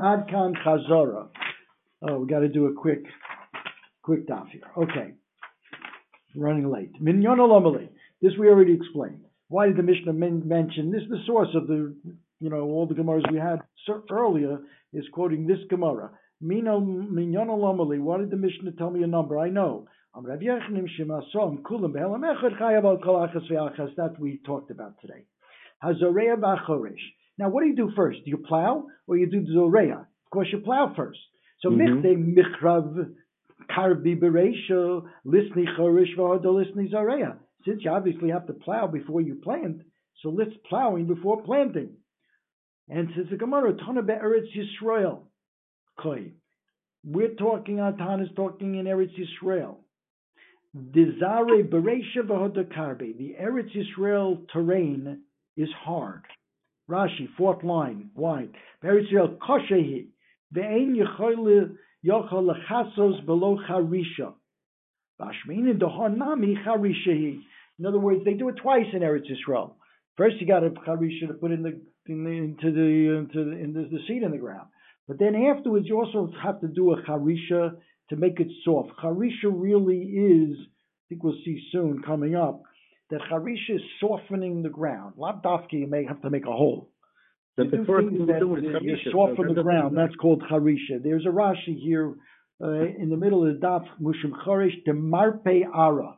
Adkan Chazora. Oh, we got to do a quick, quick daf here. Okay, running late. Minyon Olomali. This we already explained. Why did the Mishnah men- mention this? Is the source of the, you know, all the Gemaras we had earlier is quoting this Gemara. Minyon Olomali. Why did the Mishnah tell me a number? I know. That we talked about today. Hazoreya b'achoresh. Now, what do you do first? Do you plow or you do zoreya? Of course, you plow first. So Mhm. michte michrav karbi bereisha lisni choresh v'hodo lisni zoreya. Since you obviously have to plow before you plant, so let's plowing before planting. And says the Gemara, Tana be'eretz Yisrael. Koi. We're talking, Atan is talking in Eretz Yisrael. Dizare bereisha v'hodo karbi. The Eretz Yisrael terrain is hard. Rashi, fourth line, wide. Eretz Yisrael koshehi. Ve'ein yechol yochol lechasos below charisha. Bashmin dohonami charishahi. In other words, they do it twice in Eretz Yisrael. First, you got a to put in the, in the into the into the, the, seed in the ground. But then afterwards, you also have to do a charisha to make it soft. Charisha really is, I think we'll see soon coming up, that charisha is softening the ground. Labdafki, you may have to make a hole. You the do first thing that do is you soften So the ground. That's called charisha. There's a Rashi here uh, in the middle of the daf, mushim chorish de marpe ara.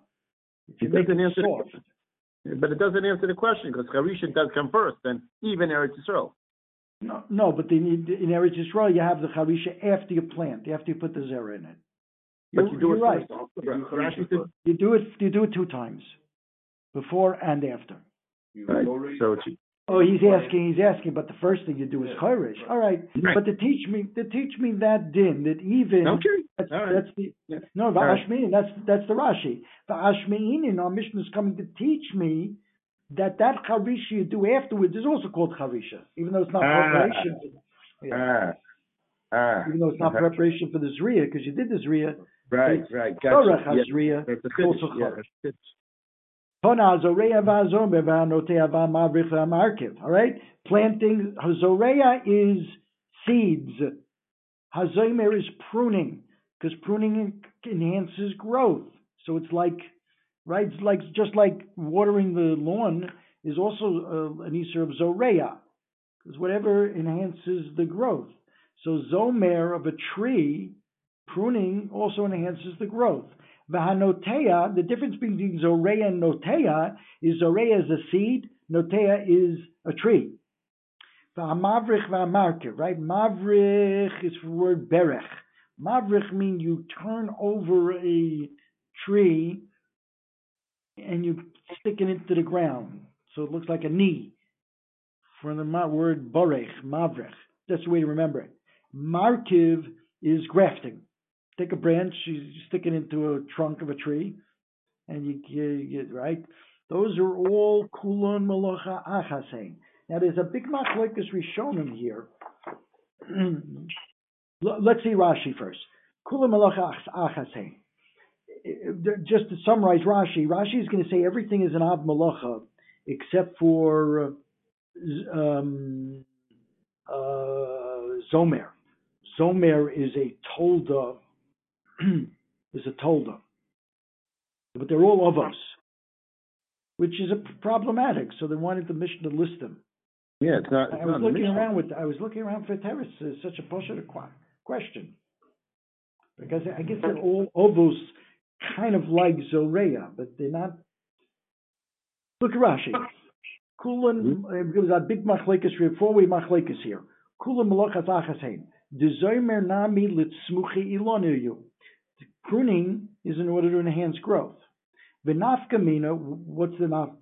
If you It make doesn't it answer the. But it doesn't answer the question because Charisha does come first, and even Eretz Yisrael. No, no, but need, in Eretz Yisrael, you have the charisha after you plant, after you put the zera in it. But You're, you do you're it right. first. Rashi said, You do it. You do it two times, before and after. right. So it's, Oh, he's asking. He's asking. But the first thing you do is chorish. All right. Right. But to teach me, to teach me that din, that even okay. that's, All right. that's the Yeah. no All right. va'ashmein. That's that's the Rashi. Va'ashmein. Our mission is coming to teach me that that charisha you do afterwards is also called charisha, even though it's not Ah. preparation. Yeah. Ah. Ah. Even though it's not Okay. preparation for the zriya, because you did the zriya. Right, it's right. Torah Gotcha. Yeah. zriya. That's a also finish. All right, planting hazoreya is seeds. Hazomer is pruning because pruning enhances growth. So it's like, right? It's like just like watering the lawn is also uh, an isur of zoreya because whatever enhances the growth. So zomer of a tree, pruning also enhances the growth. The difference between Zoreya and Notea is Zoreya is a seed, Notea is a tree. V'amavrich v'amarker, right? Mavrich is the word berech. Mavrich means you turn over a tree and you stick it into the ground. So it looks like a knee. From the word borech, mavrich. That's the way to remember it. Markiv is grafting take a branch, you stick it into a trunk of a tree, and you get, right. Those are all kulon malacha achasein. Now there's a big machlekes rishonim here. Let's see Rashi first. Kulon malacha achasein. Just to summarize Rashi, Rashi is going to say everything is an av malacha except for uh, um, uh, zomer. Zomer is a tolda is a tolda. But they're all of us, which is a problematic. So they wanted the mission to list them. Yeah, it's not. It's I was the looking around with I was looking around for terrace. It's such a qu- question because I guess they're all ovos, kind of like zoreya, but they're not. Look at Rashi. Kulan, uh, there was a big machlekes here, four-way machlekes here. Kulan malachas achasein. Dezomer nami litzmuchi ilonu. Pruning is in order to enhance growth. V'nafkamina, what's the naf?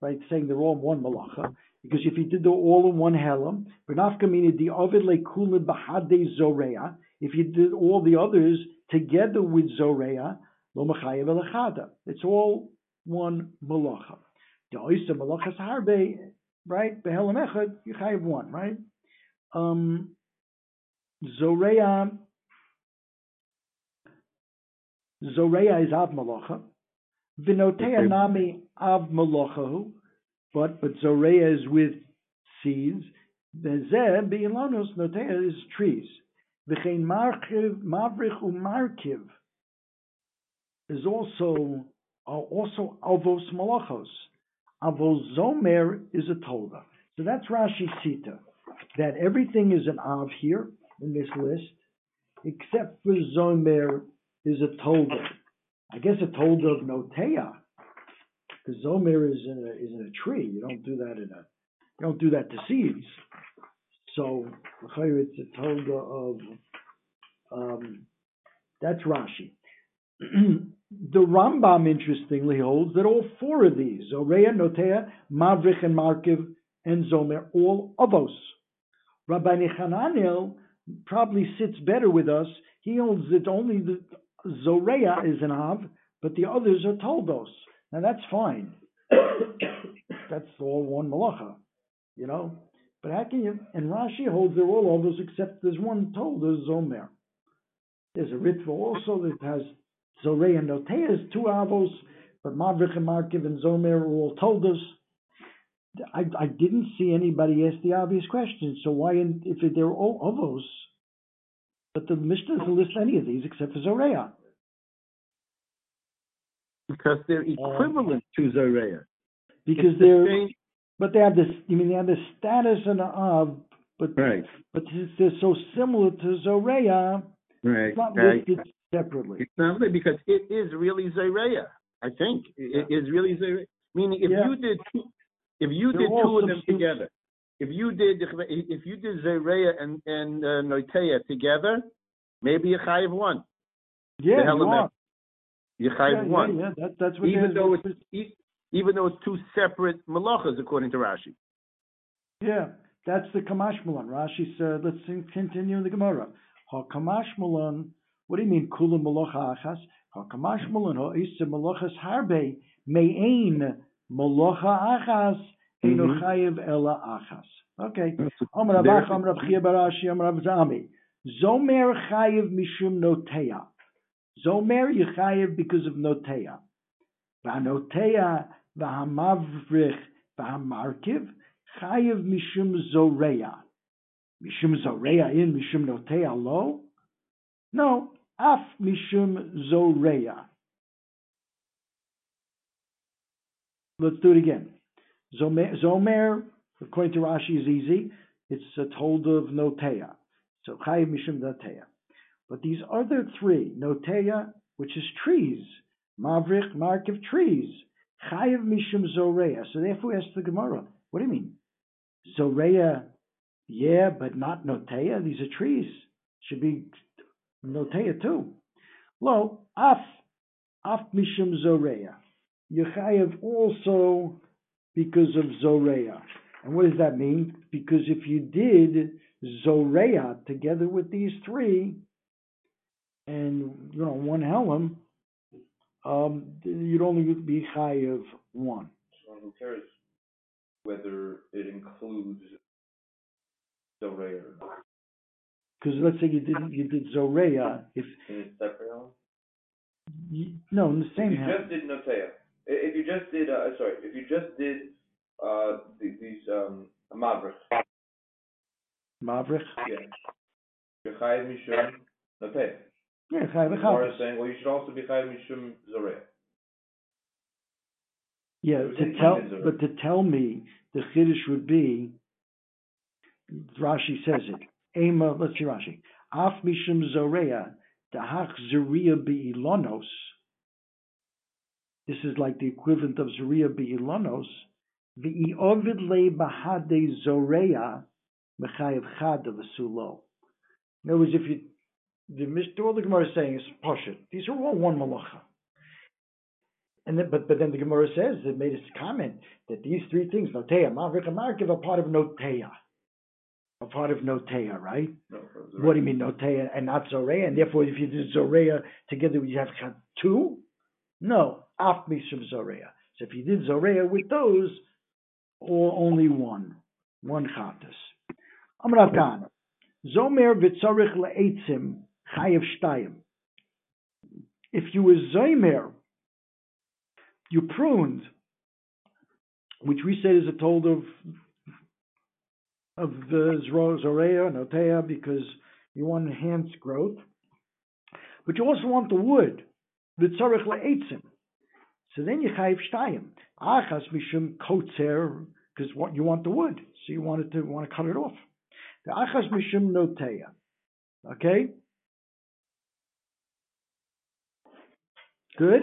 Right, saying they're all one malacha. Because if you did the all in one helam, v'nafkamina di ovid lekulin b'hade zoreya. If you did all the others together with zoreya, lo machayev elachada. It's all one malacha. The oyster malachas harbe, right? Behelam echad, you have one, right? Um, zoreya. Zoreya is av malacha. Vinotea nami av malachahu. But but Zoreya is with seeds. Bezeh beilanos notea is trees. V'chein markiv, mavrich umarkiv is also are also avos malachos. Avos zomer is a tolda. So that's Rashi Sita. That everything is an av here in this list, except for zomer is a tolda. I guess a tolda of notea, because zomer is in a is in a tree. You don't do that in a you don't do that to seeds. So it's a tolda of um, that's Rashi. the Rambam interestingly holds that all four of these, Zoreya, Notea, Mavrich, and Markiv, and Zomer, all avos. Rabbeinu Chananel probably sits better with us. He holds that only the Zoreya is an av, but the others are toldos. Now that's fine. that's all one malacha, you know. But how can you? And Rashi holds they're all avos except there's one toldos Zomer. There's a ritva also that has Zorei and Notea is two avos, but Mavrich and Markiv and Zomer are all told us. I, I didn't see anybody ask the obvious question. So why, in, if they're all avos, but the Mishnah doesn't list any of these except for Zoreya? Because they're equivalent uh, to Zoreya. Because they're, the but they have this. You mean they have the status and av, but right. But they're so similar to Zoreya, right. it's not listed separately. It's not because it is really Zereya. I think it is really Zereya. Meaning, if yeah. you did two, if you They're did two of them together, if you did if you did Zereya and and uh, Noitea together, maybe you chayiv one. Yeah, you are. You chayiv yeah, one. Yeah, yeah, that, that's what even though it's even though it's two separate malachas according to Rashi. Yeah, that's the Kamash Malan. Rashi said, let's continue in the Gemara. Ha Kamash Malan what do you mean kula malocha achas? Hakamash mulin ha'isa malachas harbe me'ain malocha achas eno mm-hmm. chayiv ela achas. Okay. Amar Abach, Amar Abchia Barashi, Amar Abzami. Zomer chayiv mishum noteya. Zomer yechayiv because of noteya. V'anoteya v'hamavrich v'hamarkiv chayiv mishum zoreya. Mishum zoreya in mishum noteya lo. No, af mishum zoreya. Let's do it again. Zomer, according to Rashi, is easy. It's a told of noteya. So chayiv mishum noteya. But these other three, noteya, which is trees, mavrich, mark of trees, chayiv mishum zoreya. So therefore, we ask the Gemara, what do you mean? Zoreya, yeah, but not noteya. These are trees. Should be Noteya too. Lo, af, af mishum zoreya. Yechayev also because of zoreya. And what does that mean? Because if you did zoreya together with these three, and you know one helam, um, you'd only be chayev one. So who cares whether it includes zoreya or not? Because let's say you did you did Zoreya, if you, no, in the same if you just did Notea. If you just did, uh, sorry, if you just did uh, these um, Mavrich. Mavrich. Yeah. Yechayev mishum Notea. Yeah, Chayev is saying, well, you should also be mishum Zoreya. Yeah, to tell, but to tell me the chiddush would be, Rashi says it. Ema, let's see Rashi. Af mishum zorea, dahach zeria beilonos. This is like the equivalent of zeria beilonos. V'iovid le bahade zorea mechayev chad of. In other words, if you the all the Gemara is saying is poshut. These are all one malacha. And then, but but then the Gemara says it made a comment that these three things, noteya, mavrik, markiv, are part of noteya a part of Notea, right? No, what do you mean Notea and not Zoreya? And therefore, if you do Zoreya together, you have two? No, Af Mishum Zoreya. So if you did Zoreya with those, or only one, one Chatas. Amrav Khan, Zomer v'tzorich le'etzim chayev shtayim. If you were Zomer, you pruned, which we said is a told of of the Zorea, Notea, because you want enhanced growth. But you also want the wood, the tzarech le'etzim. So then you chayiv shtayim. Achas mishum kotzer, because what you want the wood, so you wanted to want to cut it off. The achas mishum noteya. Okay. Good.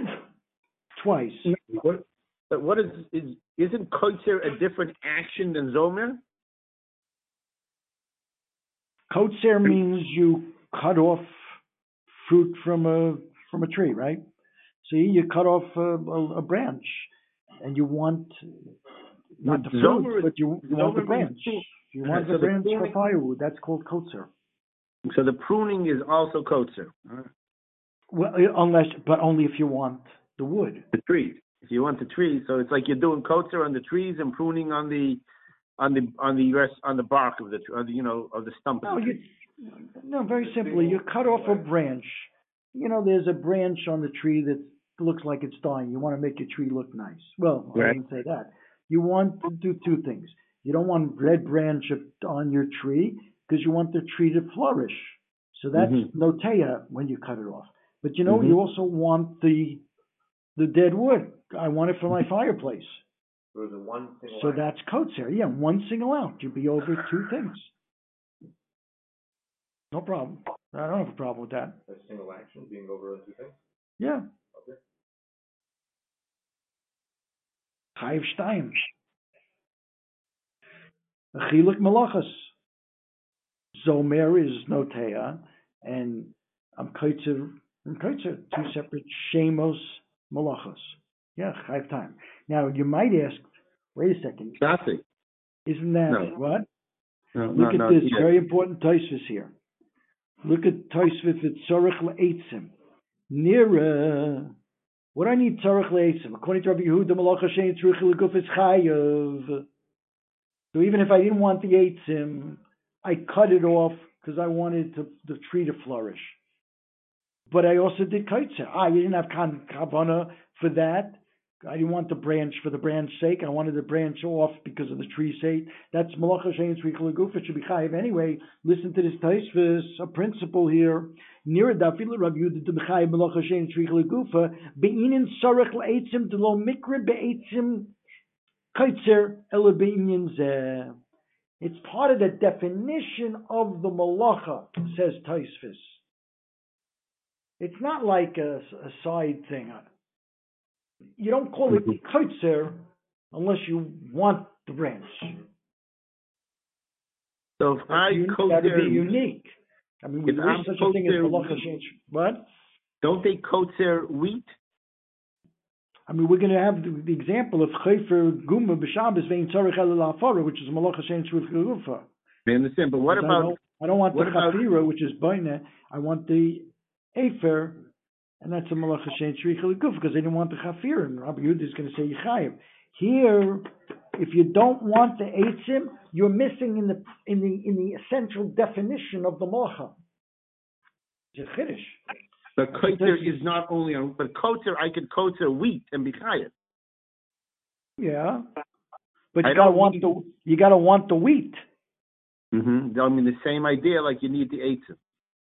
Twice. What, what is is isn't kotzer a different action than zomer? Kotzer means you cut off fruit from a from a tree, right? See, you cut off a, a, a branch, and you want not the fruit, but you, you want the branch. You want so the branch the for firewood. That's called kotzer. So the pruning is also kotzer. Well, unless, but only if you want the wood. The trees. If you want the trees, so it's like you're doing kotzer on the trees and pruning on the on the on the rest on the bark of the, the you know of the stump. No, you, no, very simply, you cut off a branch. You know, there's a branch on the tree that looks like it's dying. You want to make your tree look nice. Well, right. I didn't say that. You want to do two things. You don't want red branch on your tree because you want the tree to flourish. So that's mm-hmm. notea when you cut it off. But you know, mm-hmm. you also want the the dead wood. I want it for my fireplace. So, one so that's kotzer. Yeah, one single out. You'd be over two things. No problem. I don't have a problem with that. A single action being over two things? Yeah. Okay. Chayiv Shtayim. Achiluk Malachas. Zomer is Notea, and I'm Kaitzer, I'm Kaitzer, two separate Shemos Malachas. Yeah, Chayiv time. Now, you might ask, wait a second. Nothing. Isn't that no. what? No, Look no, at no, this, very important Tosfos here. Look at Tosfos at Tzorech Le'etzim. Nira. What do I need Tzorech Le'etzim? According to Rabbi Yehuda, Malach Hashem Tzorech L'guf is. So even if I didn't want the Eitzim, I cut it off because I wanted to, the tree to flourish. But I also did kaitzer. Ah, you didn't have kavana for that. I didn't want the branch for the branch sake. I wanted the branch off because of the tree sake. That's malacha shein tzrich It should be chayiv anyway. Listen to this taisvis, a principle here. Near dafil Rav Yehuda to b'chayiv malacha shein tzrich legufa beinin sarach le'etzim delo mikra be'etzim kaitzer ela be'inyan zeh. It's part of the definition of the malacha, says Taisvis. It's not like a, a side thing you don't call it mm-hmm. kotzer unless you want the branch. So if I that would be unique. I mean, we there's such a thing as halacha change. What? Don't they kotzer wheat? I mean, we're going to have the, the example of chayfer guma b'shabbos vein tzarich el which is malacha change with gerufa. I understand, but what about? I don't, I don't want the chafira, which is baina. I want the afer and that's a malach shein shricha because they didn't want the chafir, and Rabbi Yehuda is going to say yichayim. Here, if you don't want the eitzim, you're missing in the in the in the essential definition of the malacha. It's a chiddush. But kotzer is not only on, but kotzer I could kotzer wheat and be chayiv. Yeah, but you gotta want the you gotta want the wheat. Mm-hmm. I mean the same idea, like you need the eitzim.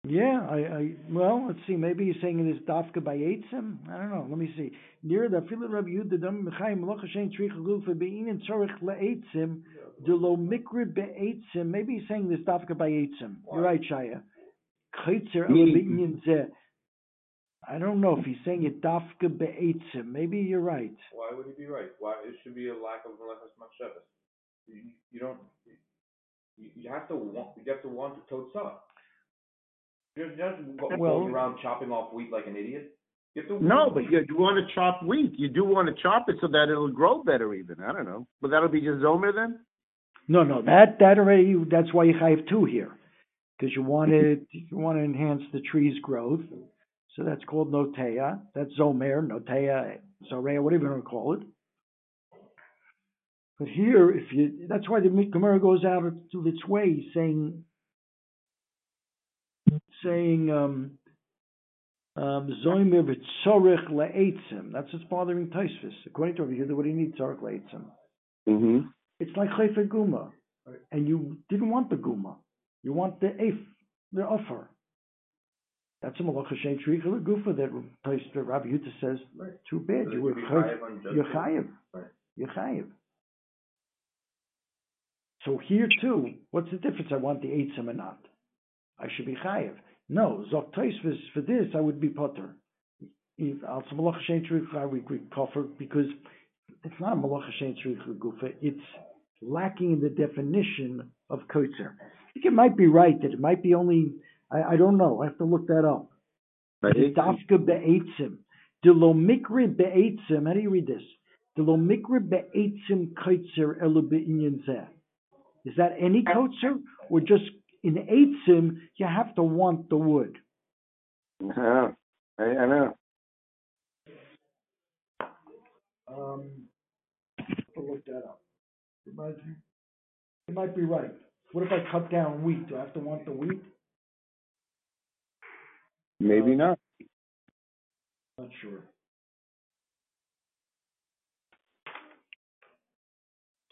Yeah, I, I well, let's see. Maybe he's saying it is dafka by eitzim. I don't know. Let me see. Near the filet Rabbi Yehuda dam mechayim malacha shein trich lufa bein and tzorich leeitzim de lo mikri beeitzim. Maybe he's saying this dafka by eitzim. You're right, Shaya. Chaitzer elabinyan zeh. I don't know if he's saying it dafka beeitzim. Maybe you're right. Why would he be right? Why it should be a lack of malachas machshavas. You, you don't. You, you have to want. You have to want the totzah. You're just well, going around chopping off wheat like an idiot. No, but you, you want to chop wheat. You do want to chop it so that it'll grow better. Even I don't know, but that'll be just zomer then. No, no, that that already. That's why you have two here, because you want mm-hmm. to you want to enhance the tree's growth. So that's called notea. That's zomer, notea, zorea, whatever you want to call it. But here, if you, that's why the Gemara goes out to its way saying saying um, um, Zoimer v'tzorich le'etzim. That's what's bothering Taisvis. According to Rabbi Yehuda, what do you need tzorich le'etzim? Mm-hmm. It's like chayfer guma. and you didn't want the guma. You want the if, the offer. That's a malacha shein shricha gufa that Rabbi Yuta says. Right. Too bad. So you were you're chayiv. Right. You're chayiv. So here too, what's the difference? I want the eitzim or not. I should be chayiv. No, zok for this I would be potter. If al malacha shein shricha we koffer because it's not a malacha shein shricha gufa. It's lacking in the definition of kotzer. I think it might be right that it might be only I, I don't know. I have to look that up. Dafka be'etzim. De lo mikri be'etzim. How do you read this? De lo mikri be'etzim kaitzer elu be'inyan zeh. Is that any kotzer or just in eitzim you have to want the wood? Yeah, I, I know. Um, I'll look that up. It might, be, it might be right. What if I cut down wheat? Do I have to want the wheat? Maybe uh, not. Not sure.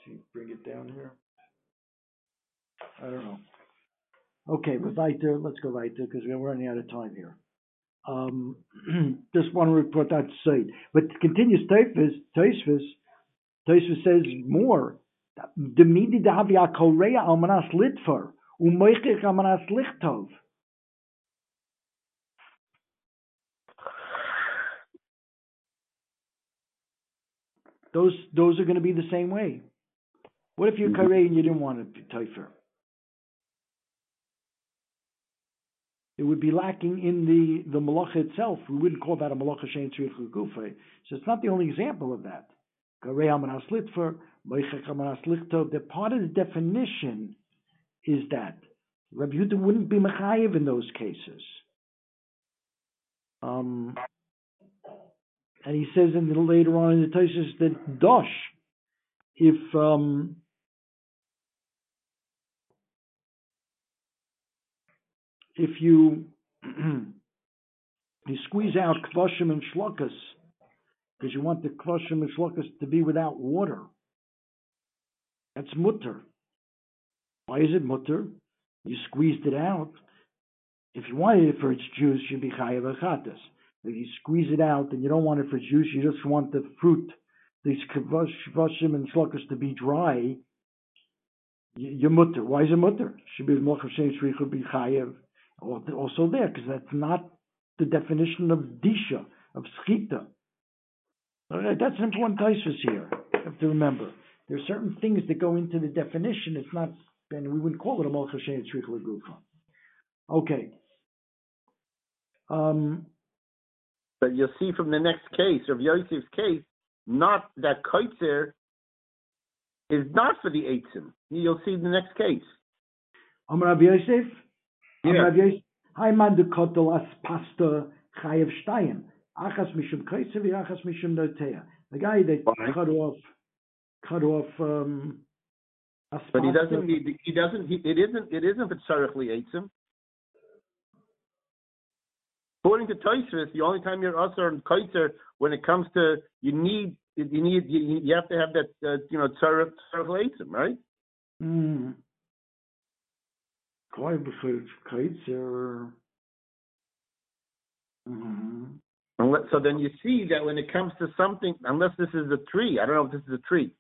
To bring it down here. I don't know. Okay, but weiter. Let's go weiter because we're running out of time here. Um, just want to report that side. But continues Taifus, Taifus, Taifus says more. The midi dahavia korea almanas litfer umoichich almanas lichtov. Those those are going to be the same way. What if you're mm-hmm. and you didn't want to be Taifer? It would be lacking in the, the malacha itself. We wouldn't call that a malacha shein gufe. So it's not the only example of that. That part of the definition is that Rabbi Yehuda wouldn't be mechayiv in those cases. Um, and he says in the, later on in the Tosis that dosh, if um, if you you squeeze out kvoshim and shlokas because you want the kvoshim and shlokas to be without water, that's mutter. Why is it mutter? You squeezed it out. If you wanted it for its juice, you'd be chayav achatas. If you squeeze it out and you don't want it for juice, you just want the fruit, these kavashim and shlokas to be dry, you're mutter. Why is it mutter? Should be mochav shein shricha be chayev. Also there, because that's not the definition of disha, of schita. Right, that's an important taisvis here. You have to remember. There are certain things that go into the definition. It's not, and we wouldn't call it a mochav shein shricha gufa. Okay. Um, but you'll see from the next case, of Yosef's case, not that Kaitzer is not for the Eitzim. You'll see the next case. Amar Rabbi Yosef? Yeah. Rabbi Yosef? Hai man de kotel as pasta chayev shtayim. Achas mishum v'achas mishum notea. The guy that cut off, cut off, um, but he doesn't need, he doesn't, he, it isn't, it isn't tzarech li'etzim. According to Tosfos, the only time you're usher and kaitzer when it comes to you need you need you, you have to have that uh, you know tzaref tzaref right? Hmm. Mm-hmm. Unless, so then you see that when it comes to something, unless this is a tree, I don't know if this is a tree.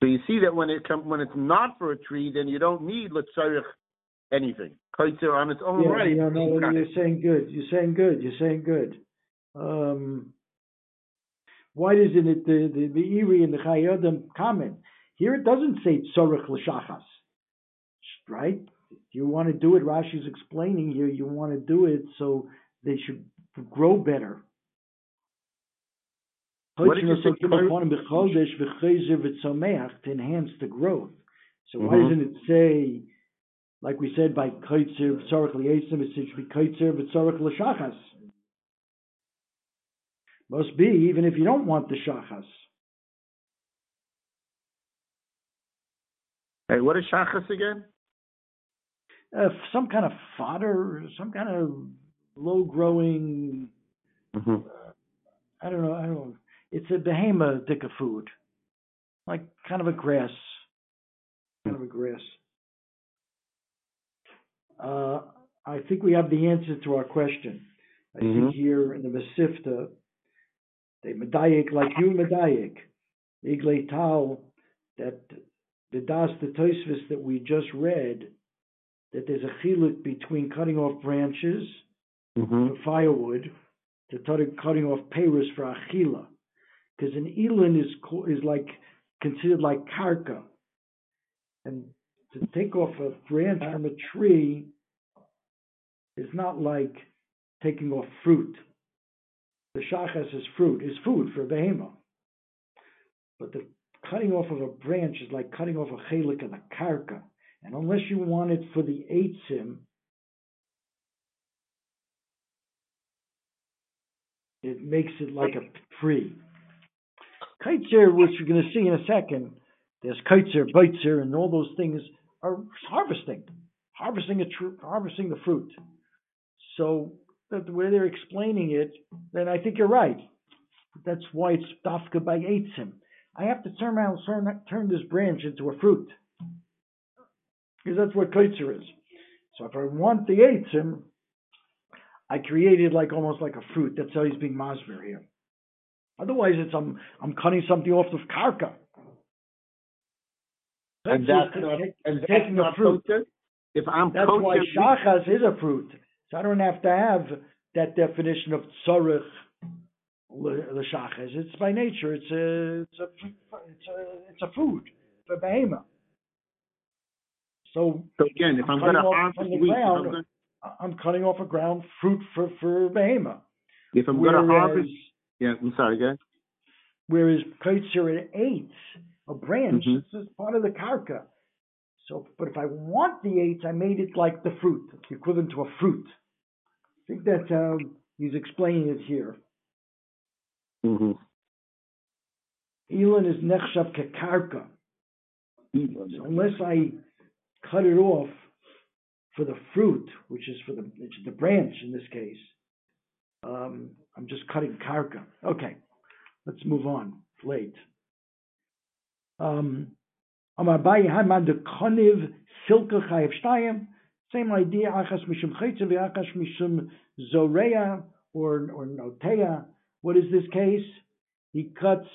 So you see that when it comes when it's not for a tree, then you don't need letzarich anything. Kaitzer on its own yeah, right. Yeah, no, you're saying good. You're saying good. You're saying good. Um, why isn't it the the, the Iri and the Chayodim comment? Here it doesn't say tzorich l'shachas, right? You want to do it. Rashi's explaining here. You want to do it so they should grow better. What did you say? To enhance the growth. So mm-hmm. why doesn't it say like we said by kaitzer v'tzarech liyesim, it should be kaitzer l'shachas. Must be even if you don't want the shachas. Hey, what is shachas again? Uh, some kind of fodder, some kind of low growing. Mm-hmm. Uh, I don't know. I don't know. It's a behemoth dick of food. like kind of a grass, kind of a grass. Uh, I think we have the answer to our question. I Mhm. see here in the Mesivta, they medayik like you medayik, igle tal, that the das the Tosfos that we just read, that there's a chiluk between cutting off branches Mm-hmm. for firewood to cut- cutting off payers for achila, because an elin is is like considered like karka, and to take off a branch from a tree is not like taking off fruit. The shachas is fruit, is food for a behemoth. But the cutting off of a branch is like cutting off a chelik and a karka. And unless you want it for the eitzim, it makes it like a tree. Kaitzer, which you're going to see in a second, there's kaitzer, baitzer, and all those things are harvesting, harvesting a tr- harvesting the fruit. So the way they're explaining it, then I think you're right. That's why it's dafka by eitzim. I have to turn around, turn, turn this branch into a fruit, because that's what kaitzer is. So if I want the eitzim, I created like almost like a fruit. That's how he's being masver here. Otherwise, it's I'm I'm cutting something off of karka. And That's that's not, take- and that's taking a not fruit. kosher? If I'm That's why shachas is a fruit. So I don't have to have that definition of tzorich the shachas. It's by nature. It's a it's a it's a it's a food for behema. So so again, if I'm cutting gonna off harvest wheat, if I'm gonna, I'm cutting off a ground fruit for for behema. if I'm gonna harvest, yeah, I'm sorry, guys. whereas kaitzer it eights a branch. Mhm. It's just part of the karka. So, but if I want the eights, I made it like the fruit, equivalent to a fruit. I think that how he's explaining it here. Mm-hmm. Elon is nechshav kekarka. So unless I cut it off for the fruit, which is for the the branch in this case, um, I'm just cutting karka. Okay, let's move on. It's late. Um, Amar Abaye, Haman de Koniv Silke Chayev Shtayim. Same idea. Achas mishum chaytze v'achas mishum zoreya or or noteya. What is this case? He cuts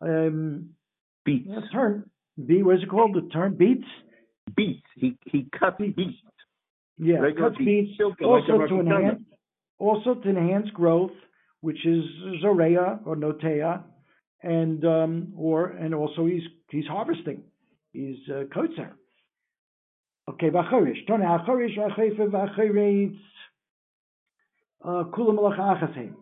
um, Beets. a turn. Be what is it called? The turn beets. Beets. He he cut beets. Yeah, Regular cuts beets. like Also a to enhance, also to enhance growth, which is zoreya or noteya, and um, or and also he's he's harvesting. He's uh, kotzer. Okay, v'achorish. Tony achorish v'achefe v'achoretz. Uh, Kulam malach achasem.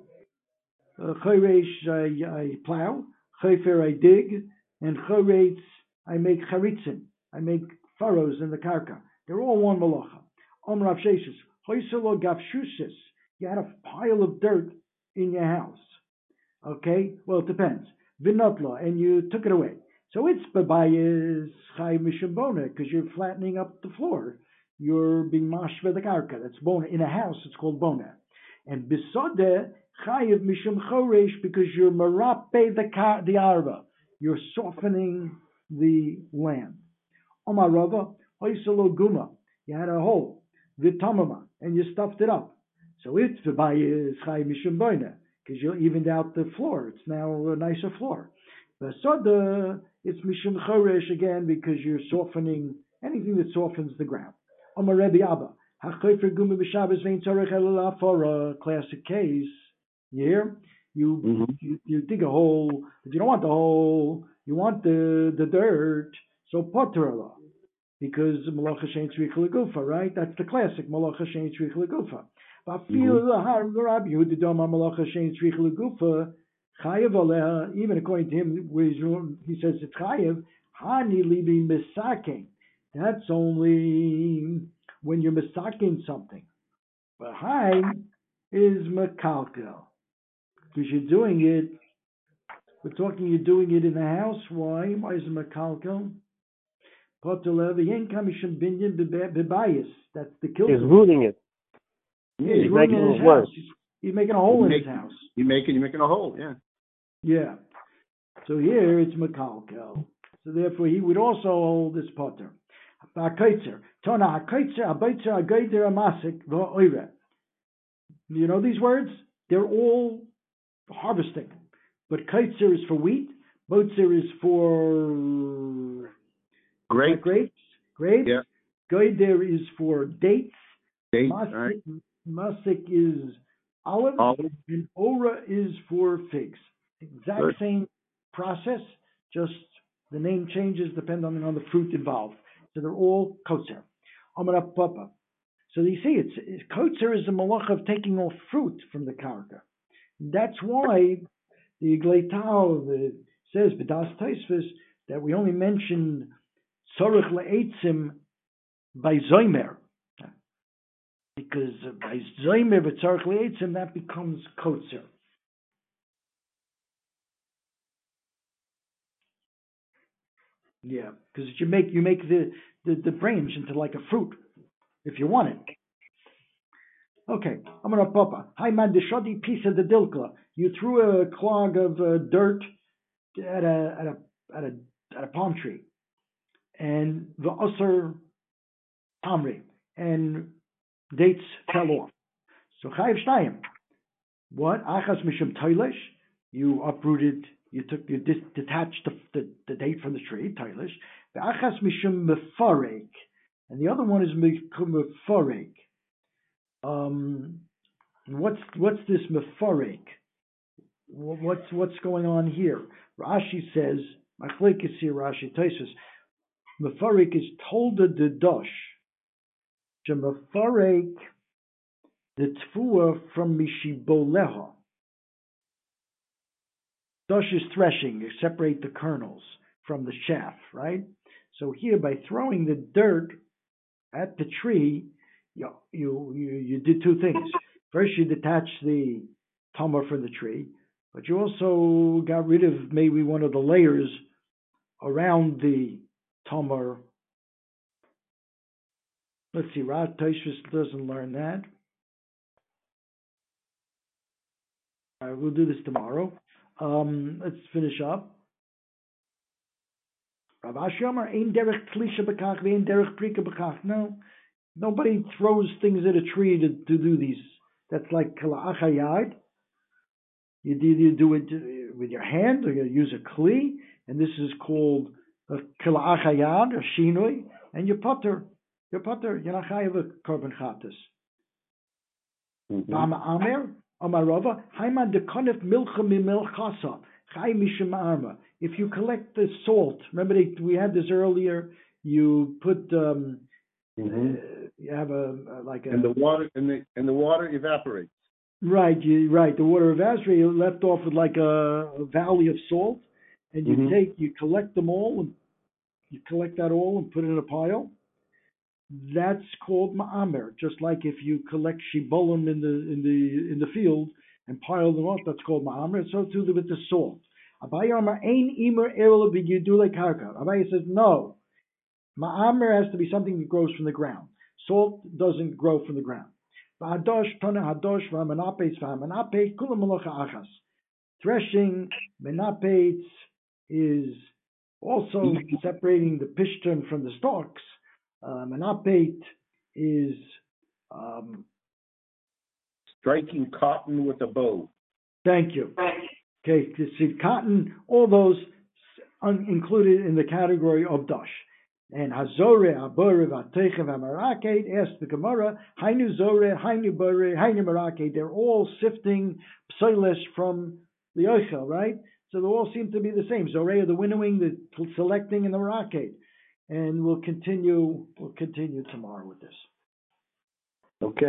Chorish I, plow, chofer I dig, and choretz I make charitzin. I make furrows in the karka. They're all one malacha. Om Rav Sheshes, hoyselo gavshusis. You had a pile of dirt in your house. Okay, well it depends. Vinotla, and you took it away. So it's babayis chay mishim because you're flattening up the floor. You're being mashve the karka. That's bona. In a house, it's called bona. And bisode chayiv mishum choresh because you're marape the the arba. You're softening the land. Omar Rava, hoyselo guma. You had a hole, vitamama, and you stuffed it up. So it's babayis chay mishum because you evened out the floor. It's now a nicer floor. Soda, it's mishum choresh again because you're softening anything that softens the ground. Omar Rebbe Abba, hachofer gumi b'Shabbos vein tzorech elul for a classic case. You hear? You, Mhm. you you dig a hole, but you don't want the hole. You want the the dirt. So potter Allah, because malacha shein tzrich legufa, right? That's the classic malacha shein tzrich legufa. Va'afil mm-hmm. lahar Rabbi Yehuda doma malacha shein tzrich legufa. Chayev aleha, even according to him, where he says it's chayev. Hani libi misaking. That's only when you're misaking something. But high is makalkel. Because you're doing it, we're talking you're doing it in the house. Why? Why is it makalkel? That's the kill. He's rooting it. Yeah, he's he's making ruining it his worse. house. He's, he's making a hole in He's his house. You making you're making a hole, yeah. Yeah. So here it's Makalkel. So therefore, he would also hold this potter. You know these words? They're all harvesting. But kaitzer is for wheat, botzer is for Grape. grapes. Grapes. Yeah. Goider is for dates. Date, Masik, right? masik is olive, Olive. and ora is for figs. Exact Good. same process, just the name changes depending on the fruit involved. So they're all kotzer. Amar papa. So you see, it's, it's kotzer is a malach of taking off fruit from the karka. That's why the Gleitao says B'das Taisvis that we only mention Tzorich le'etzim by Zoimer. Because by Zoimer v'Tzorich le'etzim that becomes kotzer. Yeah, because you make you make the, the, the branch into like a fruit if you want it. Okay, I'm gonna papa. Hi man, the shoddy piece of the dilkla. You threw a clog of uh, dirt at a at a at a at a palm tree, and the usher tamri and dates fell off. So chayiv shtayim. What achas mishum toilish? You uprooted. You took you dis- detached the, the, the date from the tree toilish. The achas mishum mefarek, and the other one is mefarek. Um, what's what's this mefarek? What's what's going on here? Rashi says, Machlik is here. Rashi Taisus. Mefarek is told the dosh. Mefarek the tfua from mishiboleha. Dosh is threshing. You separate the kernels from the chaff, right? So here, by throwing the dirt at the tree, you you you, you did two things. First, you detached the tamar from the tree, but you also got rid of maybe one of the layers around the tamar. Let's see, Rad Taishvis doesn't learn that. All right, we'll do this tomorrow. Um, let's finish up. Rav Ashi Amar, ein derech klisha bekach, ve'ein derech prika bekach. No, nobody throws things at a tree to, to do these. That's like kala'achayad. You either do it with your hand or you use a kli, and this is called a kala'achayad, or shinoi, and you putter. You putter, you're not chayav a korban chatas. Mhm. Bama Amer, Amarova, Haima dekonef milcha mimilchasa, Chai mishim arma. If you collect the salt, remember they, we had this earlier, you put, um, Mhm. uh, you have a, like a, And the water and the and the water evaporates. right, you, right, the water of Azra, you left off with like a, a valley of salt, and you Mhm. take, you collect them all, and you collect that all and put it in a pile. That's called ma'amer. Just like if you collect shibolim in the in the in the field and pile them up, that's called ma'amer. So too with the salt. Abaye says no. Ma'amer has to be something that grows from the ground. Salt doesn't grow from the ground. Threshing menapes is also separating the piston from the stalks. an menapate is um, Striking cotton with a bow. thank you. Okay, you see cotton, all those un- included in the category of dash. And hazore, abore, vatechev, amaraked, asked the Gemara, hainu zore, hainu bore, hainu maraked, they're all sifting psoiles from the oichel, right? So they all seem to be the same. Zoreh, the winnowing, the selecting, and the maraked. And we'll continue, we'll continue tomorrow with this. Okay.